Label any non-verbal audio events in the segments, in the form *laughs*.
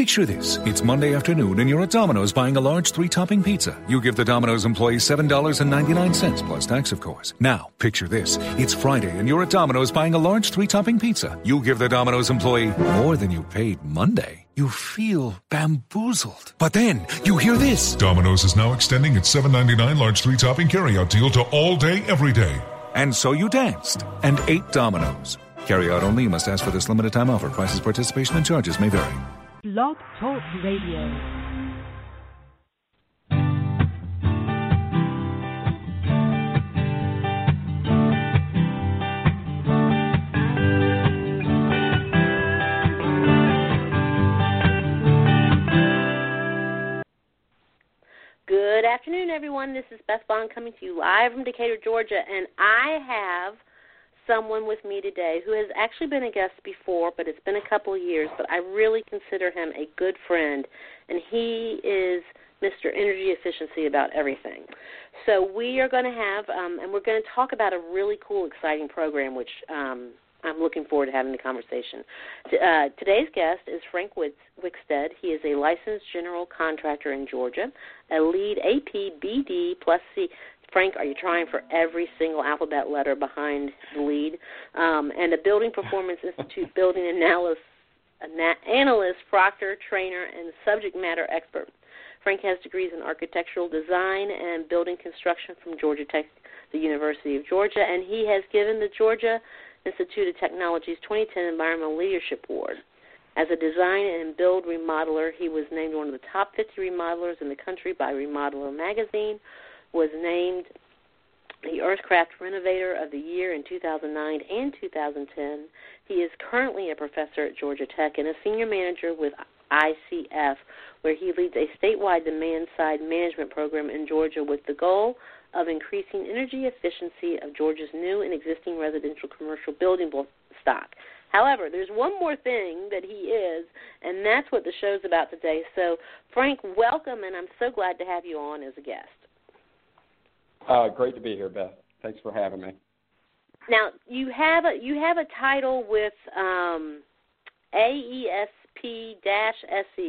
Picture this. It's Monday afternoon and you're at Domino's buying a large three topping pizza. You give the Domino's employee $7.99 plus tax, of course. Now, picture this. It's Friday and you're at Domino's buying a large three topping pizza. You give the Domino's employee more than you paid Monday. You feel bamboozled. But then you hear this Domino's is now extending its $7.99 large three topping carryout deal to all day, every day. And so you danced and ate Domino's. Carry out only. You must ask for this limited time offer. Prices, participation, and charges may vary. Blog Talk Radio. Good afternoon, everyone. This is Beth Bond coming to you live from Decatur, Georgia, and I have someone with me today who has actually been a guest before, but it's been a couple of years, but I really consider him a good friend, and he is Mr. Energy Efficiency about everything. So we are going to have, um, and we're going to talk about a really cool, exciting program, which um, I'm looking forward to having the conversation. Uh, today's guest is Frank Wickstead. He is a licensed general contractor in Georgia, a LEED AP BD plus C Frank, are you trying for every single alphabet letter behind the LEED? Um, and a Building Performance Institute *laughs* building analyst, analyst, proctor, trainer, and subject matter expert. Frank has degrees in architectural design and building construction from Georgia Tech, the University of Georgia, and he has given the Georgia Institute of Technology's 2010 Environmental Leadership Award. As a design and build remodeler, he was named one of the top 50 remodelers in the country by Remodeler Magazine, was named the Earthcraft Renovator of the Year in 2009 and 2010. He is currently a professor at Georgia Tech and a senior manager with ICF, where he leads a statewide demand side management program in Georgia with the goal of increasing energy efficiency of Georgia's new and existing residential commercial building stock. However, there's one more thing that he is, and that's what the show's about today. So, Frank, welcome, and I'm so glad to have you on as a guest. Uh, great to be here, Beth. Thanks for having me. Now you have a you have a title with um, AESP-SE,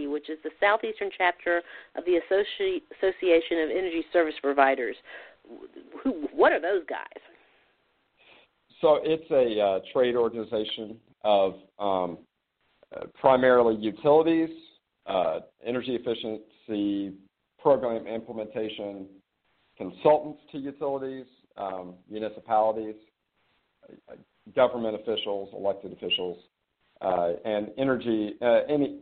which is the southeastern chapter of the Associ- Association of Energy Service Providers. Who? What are those guys? So it's a uh, trade organization of um, uh, primarily utilities, uh, energy efficiency program implementation, consultants to utilities, um, municipalities, uh, government officials, elected officials, uh, and energy uh, any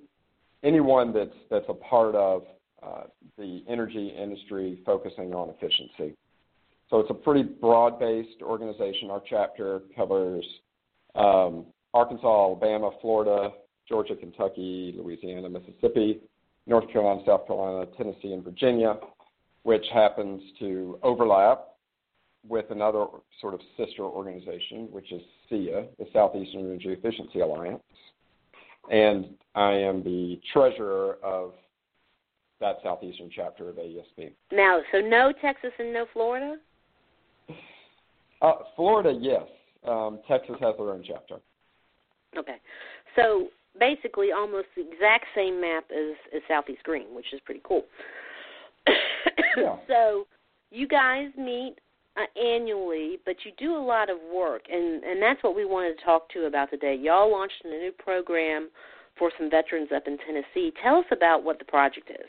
anyone that's that's a part of uh, the energy industry focusing on efficiency. So it's a pretty broad-based organization. Our chapter covers um, Arkansas, Alabama, Florida, Georgia, Kentucky, Louisiana, Mississippi, North Carolina, South Carolina, Tennessee, and Virginia which happens to overlap with another sort of sister organization, which is SEEA, the Southeastern Energy Efficiency Alliance. And I am the treasurer of that Southeastern chapter of AESP. Now, so no Texas and no Florida? Uh, Florida, yes. Um, Texas has their own chapter. Okay. So basically almost the exact same map as, as Southeast Green, which is pretty cool. Yeah. *coughs* so you guys meet uh, annually, but you do a lot of work, and and that's what we wanted to talk to you about today. Y'all launched a new program for some veterans up in Tennessee. Tell us about what the project is.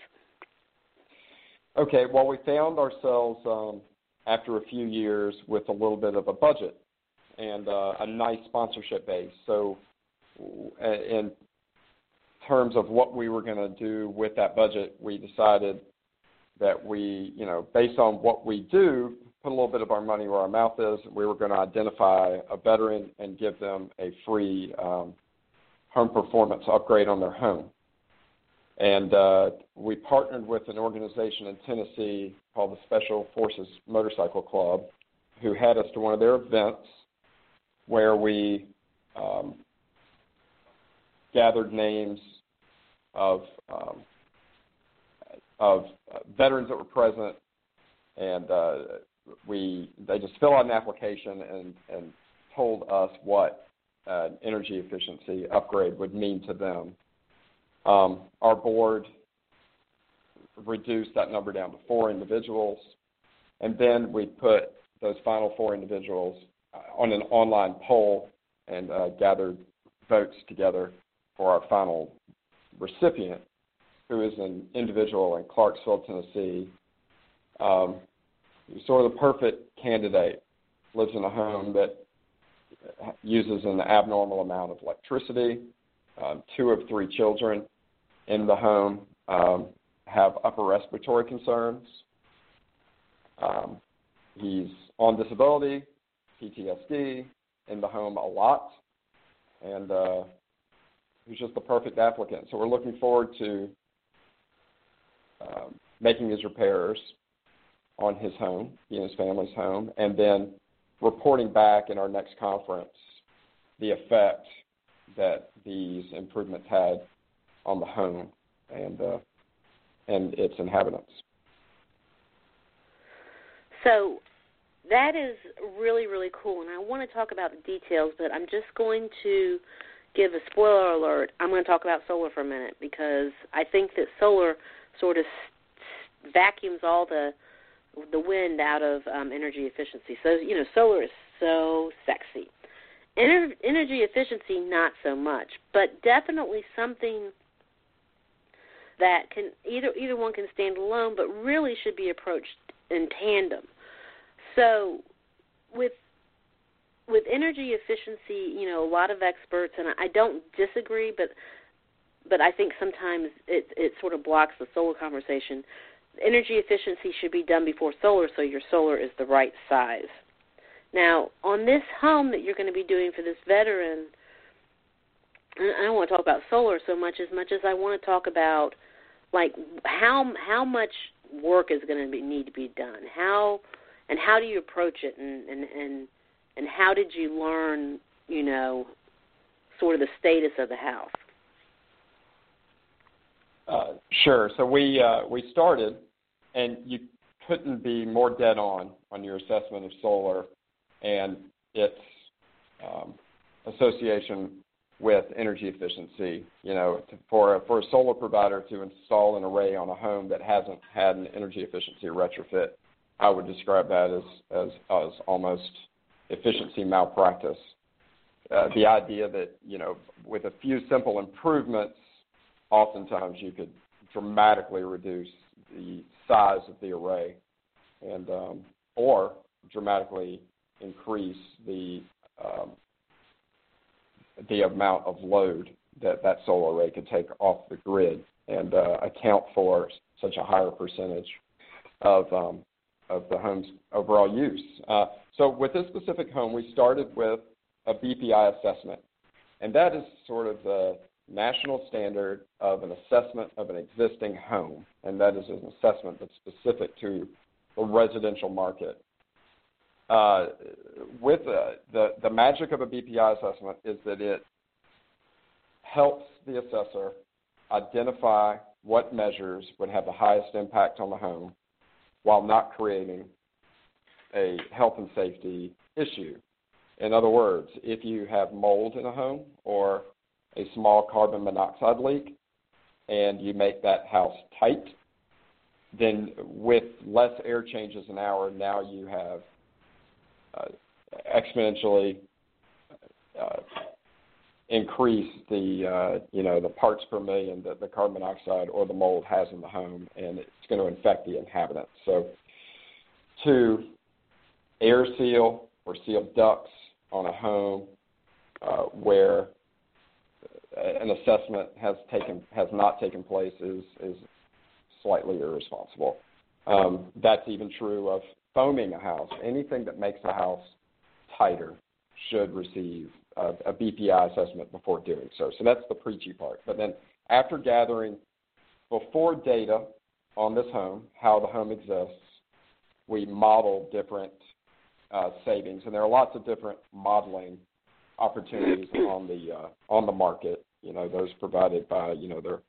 Okay. Well, we found ourselves um, after a few years with a little bit of a budget and uh, a nice sponsorship base. So, in terms of what we were going to do with that budget, we decided that we, you know, based on what we do, put a little bit of our money where our mouth is. We were going to identify a veteran and give them a free um, home performance upgrade on their home. And uh, we partnered with an organization in Tennessee called the Special Forces Motorcycle Club, who had us to one of their events where we um, gathered names of um, of uh, veterans that were present, and uh, we they just fill out an application and and told us what uh, energy efficiency upgrade would mean to them. Um, our board reduced that number down to four individuals, and then we put those final four individuals uh, on an online poll and uh, gathered votes together for our final recipient, who is an individual in Clarksville, Tennessee. Um, sort of the perfect candidate. Lives in a home that uses an abnormal amount of electricity. Um, two of three children in the home um, have upper respiratory concerns. Um, he's on disability, PTSD, in the home a lot, and uh, he's just the perfect applicant. So we're looking forward to uh, making his repairs on his home, he and his family's home, and then reporting back in our next conference the effect that these improvements had on the home and uh, and its inhabitants. So that is really really cool, and I want to talk about the details, but I'm just going to give a spoiler alert. I'm going to talk about solar for a minute because I think that solar sort of vacuums all the the wind out of um, energy efficiency. So you know, solar is so sexy. Ener- energy efficiency, not so much, but definitely something that can either either one can stand alone, but really should be approached in tandem. So, with with energy efficiency, you know, a lot of experts, and I don't disagree, but but I think sometimes it it sort of blocks the solar conversation energy efficiency should be done before solar so your solar is the right size. Now, on this home that you're going to be doing for this veteran, I don't want to talk about solar so much as much as I want to talk about like how how much work is going to be, need to be done. How and how do you approach it and and and and how did you learn, you know, sort of the status of the house? Uh, sure. So we uh, we started, and you couldn't be more dead on on your assessment of solar and its um, association with energy efficiency. You know, to, for a, for a solar provider to install an array on a home that hasn't had an energy efficiency retrofit, I would describe that as as, as almost efficiency malpractice. Uh, the idea that you know, with a few simple improvements oftentimes you could dramatically reduce the size of the array and um, or dramatically increase the um, the amount of load that that solar array could take off the grid and uh, account for such a higher percentage of um, of the home's overall use. Uh, so with this specific home, we started with a BPI assessment, and that is sort of the national standard of an assessment of an existing home, and that is an assessment that's specific to the residential market. Uh, with uh, the the magic of a BPI assessment is that it helps the assessor identify what measures would have the highest impact on the home while not creating a health and safety issue. In other words, if you have mold in a home or a small carbon monoxide leak and you make that house tight, then with less air changes an hour, now you have uh, exponentially uh, increase the uh, you know the parts per million that the carbon monoxide or the mold has in the home, and it's going to infect the inhabitants. So, to air seal or seal ducts on a home uh, where an assessment has taken has not taken place is is slightly irresponsible. Um, that's even true of foaming a house. Anything that makes a house tighter should receive a, a BPI assessment before doing so. So that's the preachy part. But then after gathering before data on this home, how the home exists, we model different uh, savings, and there are lots of different modeling opportunities on the uh, on the market. You know, those provided by you know their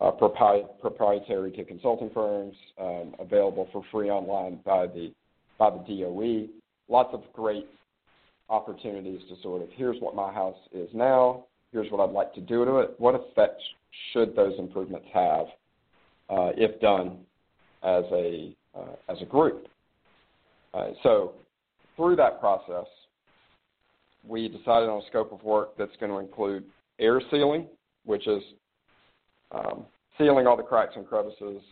uh, propri- proprietary to consulting firms, um, available for free online by the by the DOE. Lots of great opportunities to sort of here's what my house is now, here's what I'd like to do to it, what effect should those improvements have uh, if done as a uh, as a group. Uh, so through that process, we decided on a scope of work that's going to include air sealing, which is um, sealing all the cracks and crevices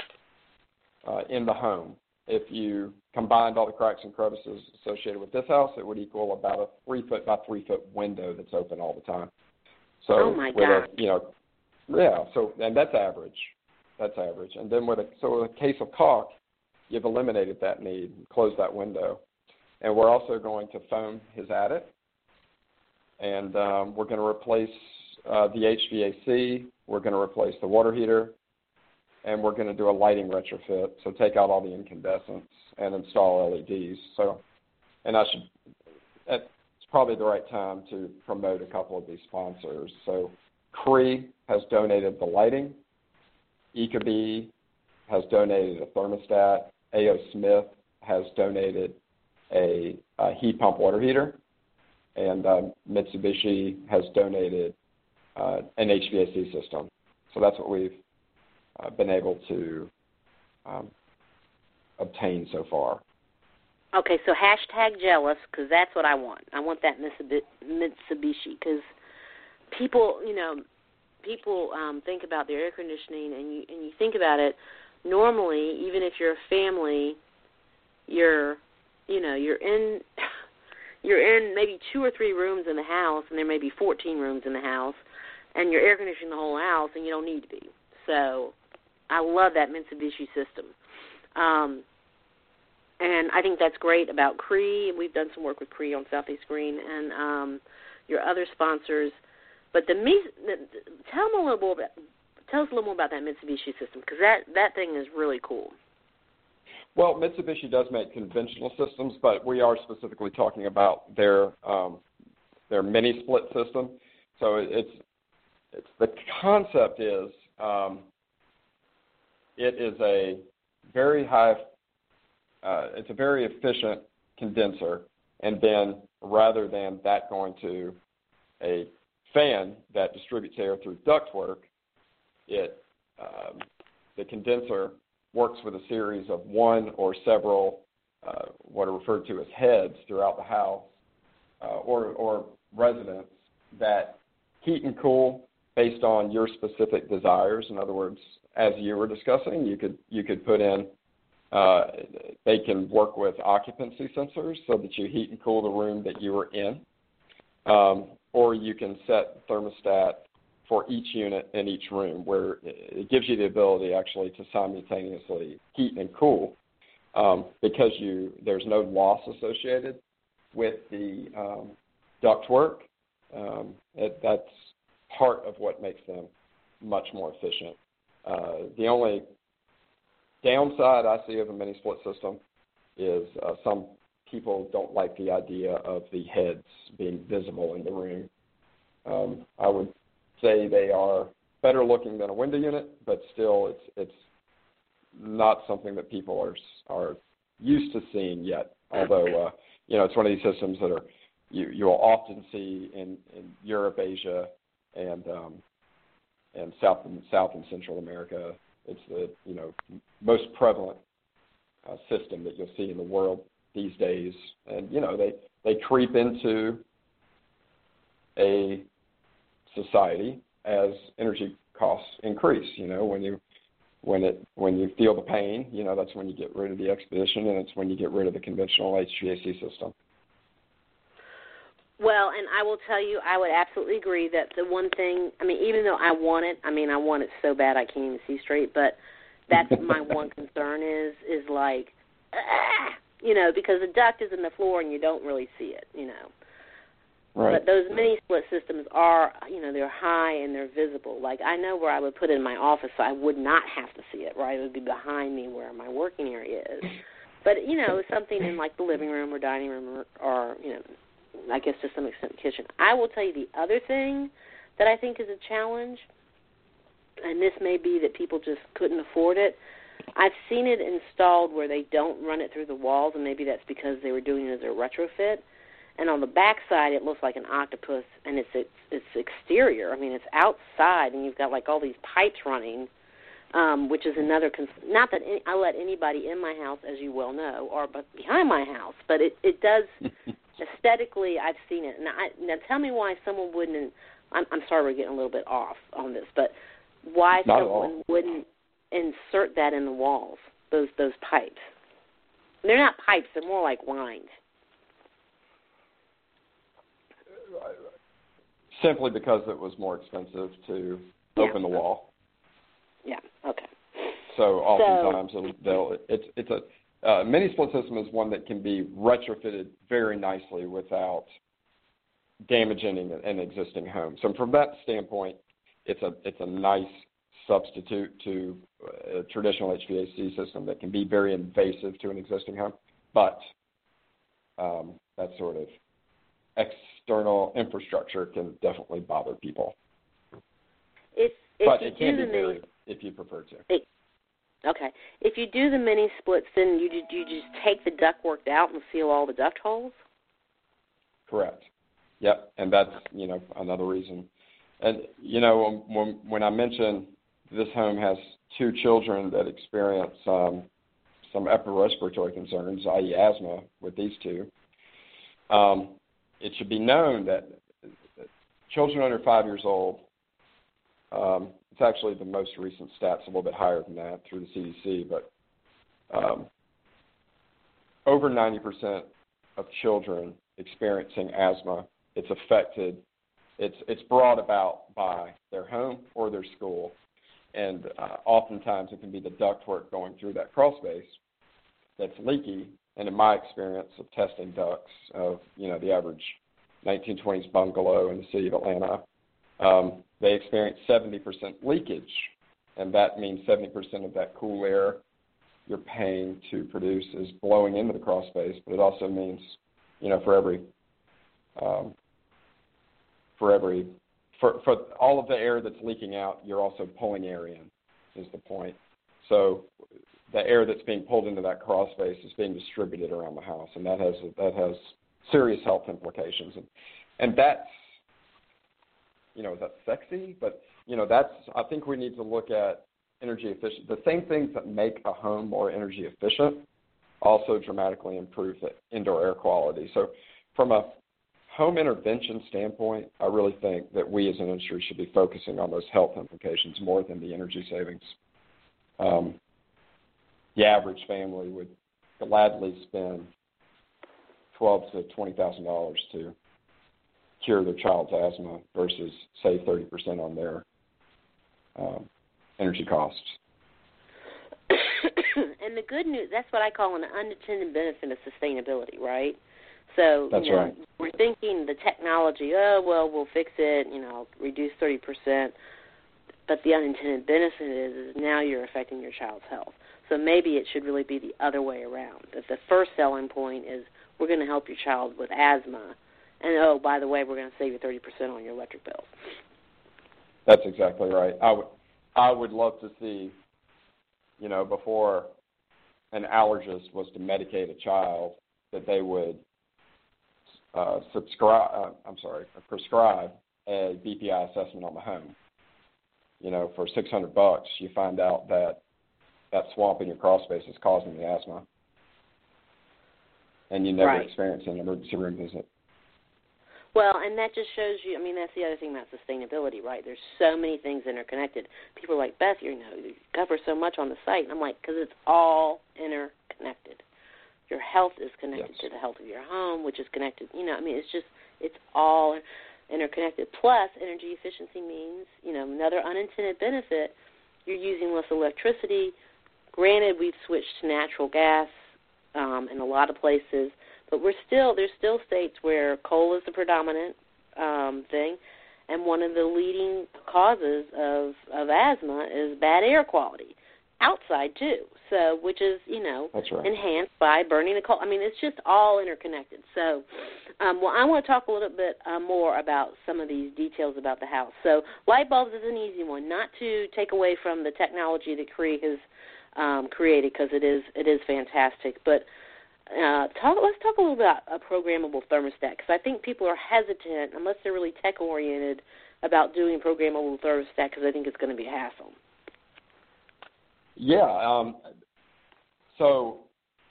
uh, in the home. If you combined all the cracks and crevices associated with this house, it would equal about a three foot by three foot window that's open all the time. So oh my with God. a you know yeah, so and that's average. That's average. And then with a so with a case of caulk, you've eliminated that need, closed that window. And we're also going to foam his attic, and um, we're going to replace uh, the HVAC. We're going to replace the water heater, and we're going to do a lighting retrofit. So take out all the incandescents and install LEDs. So, and I should. It's probably the right time to promote a couple of these sponsors. So, Cree has donated the lighting. Ecobee has donated a thermostat. A.O. Smith has donated a, a heat pump water heater, and um, Mitsubishi has donated uh, an HVAC system. So that's what we've uh, been able to um, obtain so far. Okay, so hashtag jealous because that's what I want. I want that Mitsubishi because people, you know, people um, think about their air conditioning, and you and you think about it. Normally, even if you're a family, you're, you know, you're in, you're in maybe two or three rooms in the house, and there may be 14 rooms in the house, and you're air conditioning the whole house, and you don't need to be. So, I love that Mitsubishi system. Um, and I think that's great about Cree. And we've done some work with Cree on Southeast Green and um, your other sponsors. But the, the tell them a little about tell us a little more about that Mitsubishi system because that that thing is really cool. Well, Mitsubishi does make conventional systems, but we are specifically talking about their um, their mini split system. So it's it's the concept is um, it is a very high uh, it's a very efficient condenser, and then rather than that going to a fan that distributes air through ductwork, it um, the condenser works with a series of one or several uh, what are referred to as heads throughout the house uh, or, or residence that heat and cool based on your specific desires. In other words, as you were discussing, you could you could put in uh, they can work with occupancy sensors so that you heat and cool the room that you are in. Um, or you can set thermostat for each unit in each room where it gives you the ability actually to simultaneously heat and cool um, because you there's no loss associated with the um, ductwork. Um, it, that's part of what makes them much more efficient. Uh, the only downside I see of a mini split system is uh, some people don't like the idea of the heads being visible in the room. Um, I would say they are better looking than a window unit, but still, it's it's not something that people are are used to seeing yet. Although uh, you know, it's one of these systems that are you you'll often see in, in Europe, Asia, and um, and South and South and Central America. It's the you know most prevalent uh, system that you'll see in the world these days, and you know they they creep into a society as energy costs increase. You know when you when it when you feel the pain, you know that's when you get rid of the expedition, and it's when you get rid of the conventional HVAC system. Well, and I will tell you, I would absolutely agree that the one thing, I mean, even though I want it, I mean, I want it so bad I can't even see straight, but that's my *laughs* one concern is is like, ah, you know, because the duct is in the floor and you don't really see it, you know. Right. But those mini split systems are, you know, they're high and they're visible. Like I know where I would put it in my office, so I would not have to see it. Right, it would be behind me where my working area is. But you know, something in like the living room or dining room or, or you know, I guess to some extent the kitchen. I will tell you the other thing that I think is a challenge, and this may be that people just couldn't afford it. I've seen it installed where they don't run it through the walls, and maybe that's because they were doing it as a retrofit. And on the back side it looks like an octopus, and it's its its exterior. I mean, it's outside, and you've got like all these pipes running, um, which is another. Cons- not that any, I let anybody in my house, as you well know, or but behind my house, but it it does *laughs* aesthetically. I've seen it. Now, I, now tell me why someone wouldn't. I'm, I'm sorry, we're getting a little bit off on this, but why Not someone wouldn't insert that in the walls? Those those pipes. They're not pipes. They're more like lines. Simply because it was more expensive to Yeah. open the wall. Yeah. Okay. So oftentimes it'll, they'll it's it's a uh, mini split system is one that can be retrofitted very nicely without damaging an, an existing home. So from that standpoint, it's a it's a nice substitute to a traditional HVAC system that can be very invasive to an existing home, but um, that sort of external infrastructure can definitely bother people. If if but you it can be very if you prefer to. okay, if you do the mini splits, then you you just take the duct work out and seal all the duct holes. Correct. Yep, and that's you know another reason. And you know when when I mentioned this home has two children that experience um, some upper respiratory concerns, i.e., asthma, with these two, um, it should be known that children under five years old. Um, it's actually the most recent stats, a little bit higher than that through the CDC, but um, over 90% of children experiencing asthma, it's affected, it's it's brought about by their home or their school, and uh, oftentimes it can be the ductwork going through that crawl space that's leaky. And in my experience of testing ducts of you know the average 1920s bungalow in the city of Atlanta, um, they experience 70% leakage, and that means 70% of that cool air you're paying to produce is blowing into the crawl space. But it also means, you know, for every um, for every for for all of the air that's leaking out, you're also pulling air in. Is the point? So the air that's being pulled into that crawl space is being distributed around the house, and that has that has serious health implications. And and that's you know is that sexy? But you know that's I think we need to look at energy efficient. The same things that make a home more energy efficient also dramatically improve the indoor air quality. So from a home intervention standpoint, I really think that we as an industry should be focusing on those health implications more than the energy savings. Um, the average family would gladly spend twelve to twenty thousand dollars to cure their child's asthma versus save thirty percent on their um, energy costs. *coughs* and the good news that's what I call an unintended benefit of sustainability, right? So That's you know, right. we're thinking the technology, oh well we'll fix it, you know, reduce thirty percent but the unintended benefit is, is now you're affecting your child's health. So maybe it should really be the other way around. That the first selling point is we're going to help your child with asthma, and oh by the way, we're going to save you thirty percent on your electric bill. That's exactly right. I would I would love to see, you know, before an allergist was to medicate a child, that they would uh, subscribe. Uh, I'm sorry, prescribe a BPI assessment on the home. You know, for 600 bucks, you find out that that swamp in your crawl space is causing the asthma, and you never Right. experience an emergency room visit. Well, and that just shows you. I mean, that's the other thing about sustainability, right? There's so many things interconnected. People are like, Beth, you know, you cover so much on the site. And I'm like, because it's all interconnected. Your health is connected Yes. to the health of your home, which is connected. You know, I mean, it's just, it's all interconnected. Plus, energy efficiency means, you know, another unintended benefit. You're using less electricity. Granted, we've switched to natural gas um, in a lot of places but we're still there's still states where coal is the predominant um, thing, and one of the leading causes of of asthma is bad air quality outside too. So which is you know right. enhanced by burning the coal. I mean it's just all interconnected. So um, well I want to talk a little bit uh, more about some of these details about the house. So light bulbs is an easy one, not to take away from the technology that Cree has um, created because it is it is fantastic, but uh, talk. Let's talk a little bit about a programmable thermostat because I think people are hesitant unless they're really tech oriented about doing programmable thermostat because I think it's going to be a hassle. Yeah. Um, so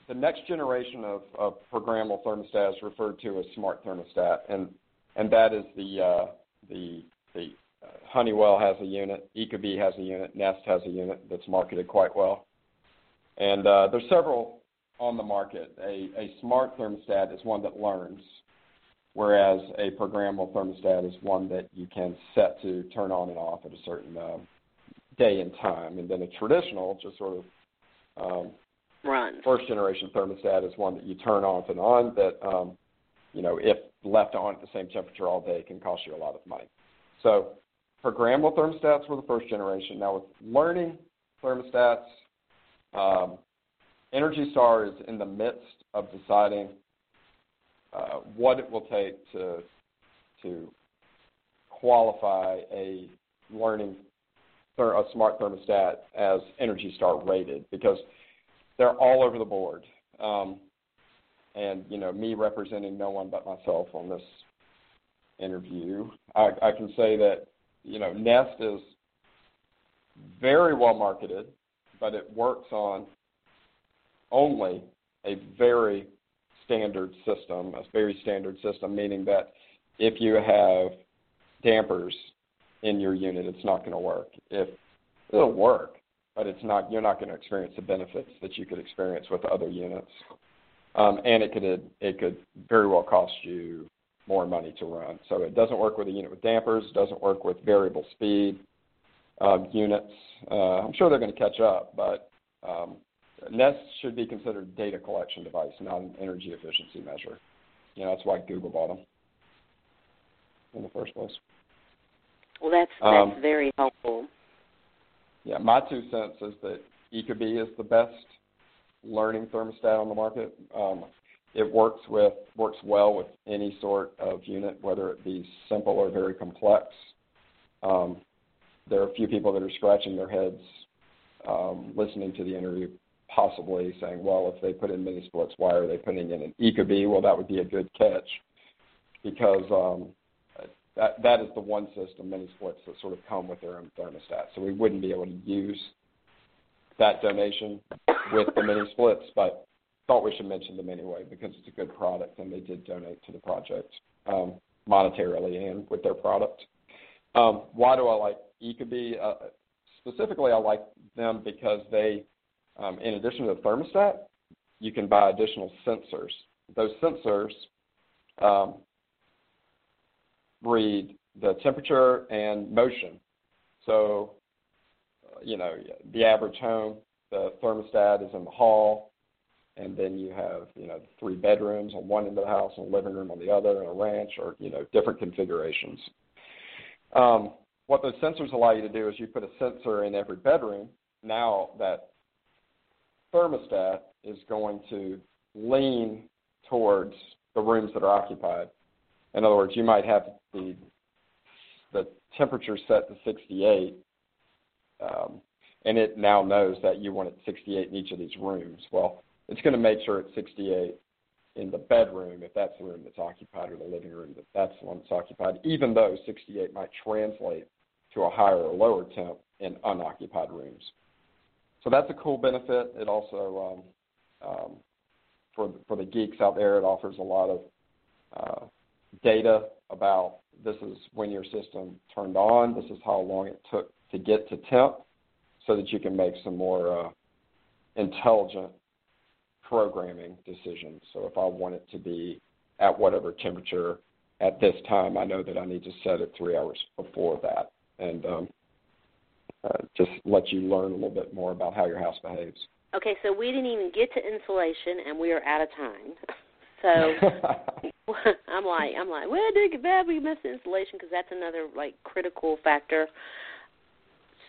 the next generation of, of programmable thermostat is referred to as smart thermostat, and and that is the uh, the the uh, Honeywell has a unit, Ecobee has a unit, Nest has a unit that's marketed quite well, and uh, there's several on the market. A, a smart thermostat is one that learns, whereas a programmable thermostat is one that you can set to turn on and off at a certain uh, day and time. And then a traditional, just sort of um, Run. first generation thermostat is one that you turn off and on that, um, you know, if left on at the same temperature all day, can cost you a lot of money. So programmable thermostats were the first generation. Now with learning thermostats, um, Energy Star is in the midst of deciding uh, what it will take to to qualify a learning a smart thermostat as Energy Star rated because they're all over the board. Um, and you know, me representing no one but myself on this interview, I, I can say that you know Nest is very well marketed, but it works on only a very standard system, a very standard system, meaning that if you have dampers in your unit, it's not going to work. If it'll work, but it's not you're not going to experience the benefits that you could experience with other units. Um, and it could it could very well cost you more money to run. So it doesn't work with a unit with dampers. It doesn't work with variable speed um, units. Uh, I'm sure they're going to catch up, but um, Nest should be considered a data collection device, not an energy efficiency measure. You know, that's why Google bought them in the first place. Well, that's that's um, very helpful. Yeah, my two cents is that Ecobee is the best learning thermostat on the market. Um, it works with works well with any sort of unit, whether it be simple or very complex. Um, there are a few people that are scratching their heads um, listening to the interview, possibly saying, "Well, if they put in mini splits, why are they putting in an Ecobee?" Well, that would be a good catch because um, that that is the one system, mini splits, that sort of come with their own thermostat. So we wouldn't be able to use that donation with the mini splits, but thought we should mention them anyway because it's a good product and they did donate to the project um, monetarily and with their product. Um, why do I like Ecobee? Uh, specifically, I like them because they, um, in addition to the thermostat, you can buy additional sensors. Those sensors um, read the temperature and motion. So, uh, you know, the average home, the thermostat is in the hall, and then you have, you know, three bedrooms on one end of the house and a living room on the other, and a ranch, or you know, different configurations. Um, what those sensors allow you to do is you put a sensor in every bedroom. Now that thermostat is going to lean towards the rooms that are occupied. In other words, you might have the the temperature set to 68, um, and it now knows that you want it 68 in each of these rooms. Well, it's going to make sure it's 68 in the bedroom if that's the room that's occupied, or the living room if that's the one that's occupied, even though 68 might translate to a higher or lower temp in unoccupied rooms. So that's a cool benefit. It also, um, um, for for the geeks out there, it offers a lot of uh, data about this is when your system turned on, this is how long it took to get to temp, so that you can make some more uh, intelligent programming decisions. So if I want it to be at whatever temperature at this time, I know that I need to set it three hours before that, and um, uh, just let you learn a little bit more about how your house behaves. Okay, so we didn't even get to insulation, and we are out of time. *laughs* So *laughs* I'm like, I'm like, well, did it get bad? We missed insulation because that's another like critical factor.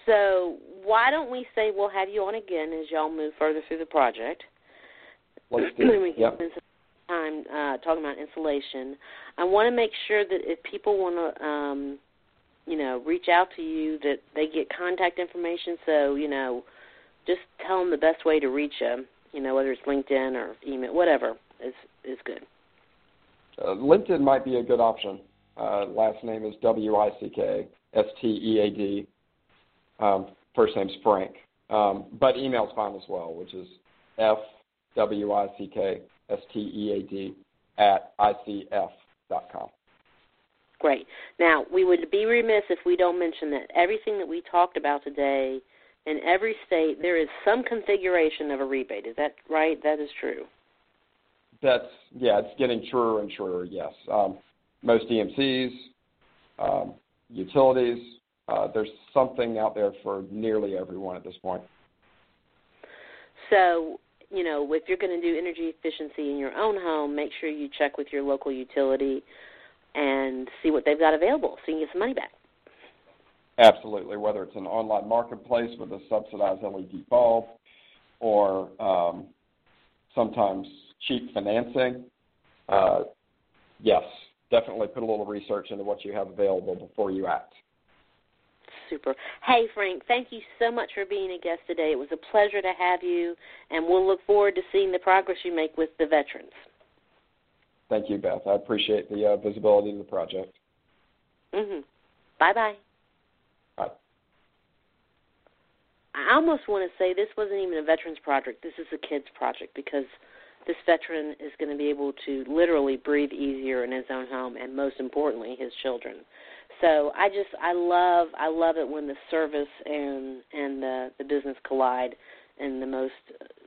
So why don't we say we'll have you on again as y'all move further through the project? Let's do it. we can yep. spend some time uh, talking about insulation. I want to make sure that if people want to, um, you know, reach out to you, that they get contact information. So you know, just tell them the best way to reach them You know, whether it's LinkedIn or email, whatever is is good. Uh, LinkedIn might be a good option. Uh, last name is W I C K S T E A D. Um, first name's Frank. Um, but email's fine as well, which is F W I C K S T E A D at ICF.com. Great. Now, we would be remiss if we don't mention that everything that we talked about today, in every state, there is some configuration of a rebate. Is that right? That is true. That's yeah, it's getting truer and truer. Yes, um, most EMCs, um, utilities. Uh, there's something out there for nearly everyone at this point. So, you know, if you're going to do energy efficiency in your own home, make sure you check with your local utility and see what they've got available so you can get some money back. Absolutely, whether it's an online marketplace with a subsidized LED bulb or um, sometimes cheap financing. Uh, yes, definitely put a little research into what you have available before you act. Super. Hey, Frank, thank you so much for being a guest today. It was a pleasure to have you, and we'll look forward to seeing the progress you make with the veterans. Thank you, Beth. I appreciate the uh, visibility of the project. Mhm. Bye bye. Bye. I almost want to say this wasn't even a veterans project. This is a kids project because this veteran is going to be able to literally breathe easier in his own home, and most importantly, his children. So I just I love I love it when the service and and the the business collide in the most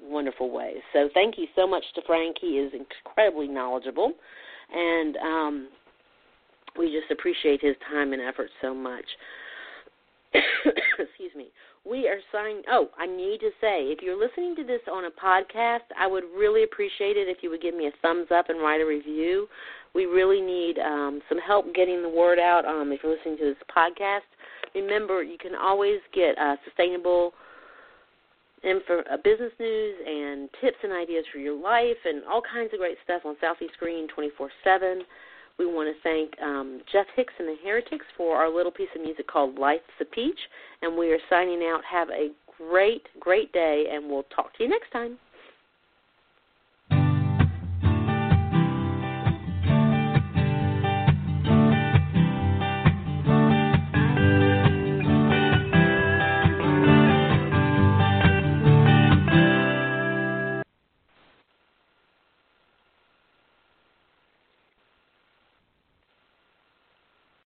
wonderful ways. So thank you so much to Frank. He is incredibly knowledgeable, and um, we just appreciate his time and effort so much. *coughs* Excuse me. We are signing. Oh, I need to say, if you're listening to this on a podcast, I would really appreciate it if you would give me a thumbs up and write a review. We really need um, some help getting the word out. Um, if you're listening to this podcast, remember you can always get uh, sustainable info, uh, business news and tips and ideas for your life and all kinds of great stuff on Southeast Green 24 7. We want to thank um, Jeff Hicks and the Heretics for our little piece of music called Life's a Peach. And we are signing out. Have a great, great day, and we'll talk to you next time.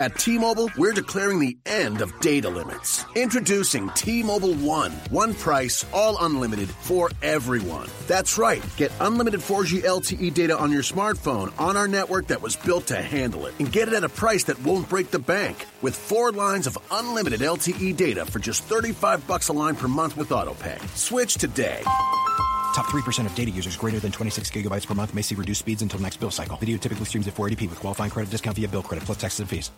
At T-Mobile, we're declaring the end of data limits. Introducing T-Mobile One. One price, all unlimited for everyone. That's right. Get unlimited 4G LTE data on your smartphone on our network that was built to handle it. And get it at a price that won't break the bank. With four lines of unlimited LTE data for just 35 bucks a line per month with AutoPay. Switch today. Top 3% of data users greater than 26 gigabytes per month may see reduced speeds until next bill cycle. Video typically streams at 480p with qualifying credit discount via bill credit plus taxes and fees.